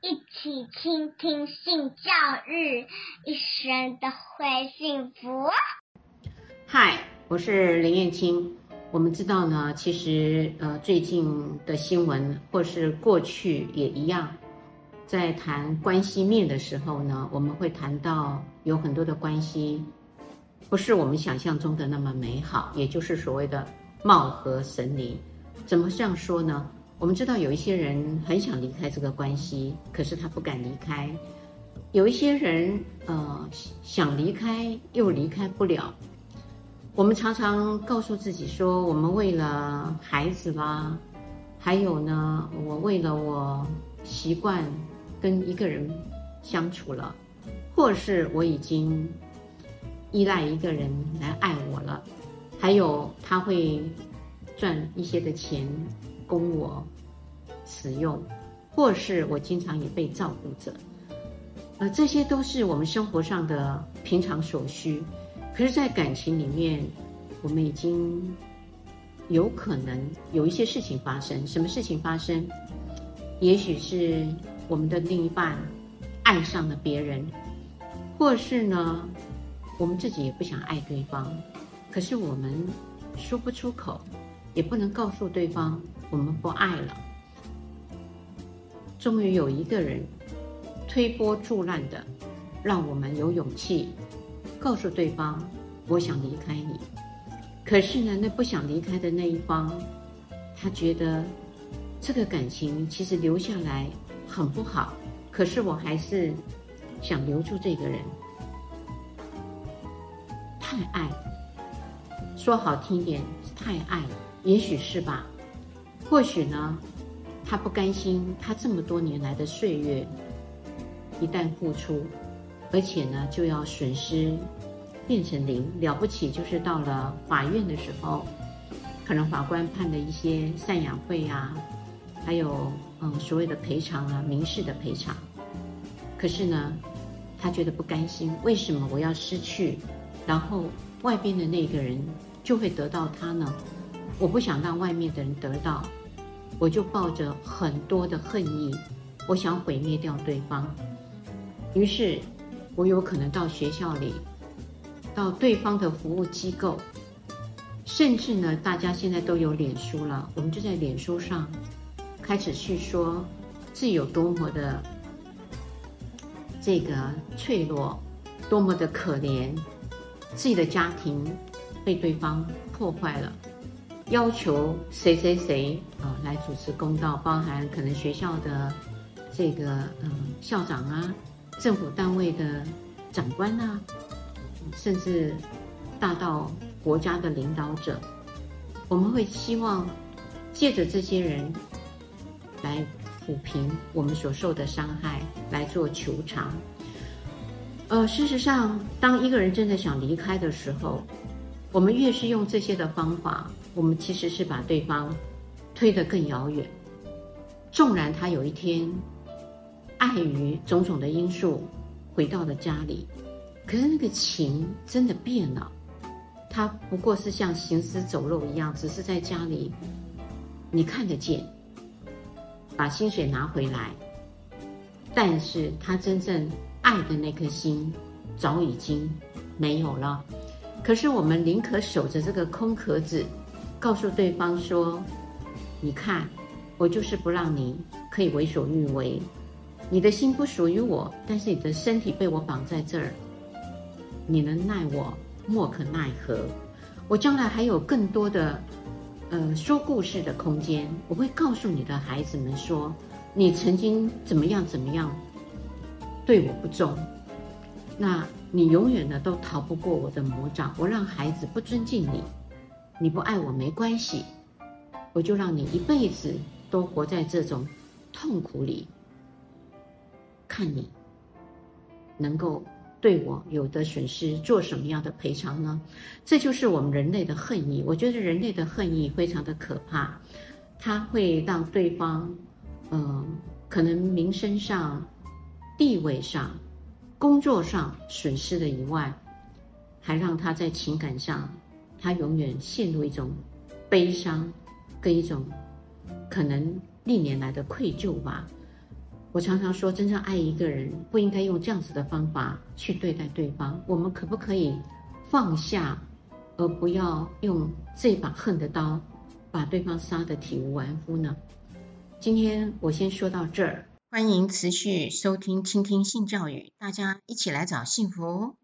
一起倾听性教育，一生都会幸福。嗨，我是林燕青。我们知道呢，其实呃，最近的新闻或是过去也一样，在谈关系面的时候呢，我们会谈到有很多的关系不是我们想象中的那么美好，也就是所谓的貌合神离。怎么这样说呢？我们知道有一些人很想离开这个关系，可是他不敢离开；有一些人呃想离开又离开不了。我们常常告诉自己说，我们为了孩子啦，还有呢，我为了我习惯跟一个人相处了，或是我已经依赖一个人来爱我了，还有他会赚一些的钱。供我使用，或是我经常也被照顾着，呃，这些都是我们生活上的平常所需。可是，在感情里面，我们已经有可能有一些事情发生。什么事情发生？也许是我们的另一半爱上了别人，或是呢，我们自己也不想爱对方，可是我们说不出口，也不能告诉对方。我们不爱了，终于有一个人推波助澜的，让我们有勇气告诉对方：“我想离开你。”可是呢，那不想离开的那一方，他觉得这个感情其实留下来很不好。可是我还是想留住这个人，太爱，说好听点，太爱，也许是吧。或许呢，他不甘心，他这么多年来的岁月，一旦付出，而且呢就要损失变成零，了不起就是到了法院的时候，可能法官判的一些赡养费啊，还有嗯所谓的赔偿啊，民事的赔偿。可是呢，他觉得不甘心，为什么我要失去，然后外边的那个人就会得到他呢？我不想让外面的人得到。我就抱着很多的恨意，我想毁灭掉对方。于是，我有可能到学校里，到对方的服务机构，甚至呢，大家现在都有脸书了，我们就在脸书上开始去说自己有多么的这个脆弱，多么的可怜，自己的家庭被对方破坏了。要求谁谁谁啊来主持公道，包含可能学校的这个嗯校长啊，政府单位的长官啊，甚至大到国家的领导者，我们会希望借着这些人来抚平我们所受的伤害，来做求偿。呃，事实上，当一个人真的想离开的时候，我们越是用这些的方法。我们其实是把对方推得更遥远。纵然他有一天碍于种种的因素回到了家里，可是那个情真的变了。他不过是像行尸走肉一样，只是在家里你看得见，把薪水拿回来，但是他真正爱的那颗心早已经没有了。可是我们宁可守着这个空壳子。告诉对方说：“你看，我就是不让你可以为所欲为。你的心不属于我，但是你的身体被我绑在这儿，你能奈我莫可奈何。我将来还有更多的，呃，说故事的空间。我会告诉你的孩子们说，你曾经怎么样怎么样，对我不忠，那你永远的都逃不过我的魔掌。我让孩子不尊敬你。”你不爱我没关系，我就让你一辈子都活在这种痛苦里。看你能够对我有的损失做什么样的赔偿呢？这就是我们人类的恨意。我觉得人类的恨意非常的可怕，它会让对方，嗯、可能名声上、地位上、工作上损失了以外，还让他在情感上。他永远陷入一种悲伤，跟一种可能历年来的愧疚吧。我我常常说，真正爱一个人，不应该用这样子的方法去对待对方。我们可不可以放下，而不要用这把恨的刀，把对方杀得体无完肤呢？今天我先说到这儿，欢迎持续收听、倾听性教育，大家一起来找幸福。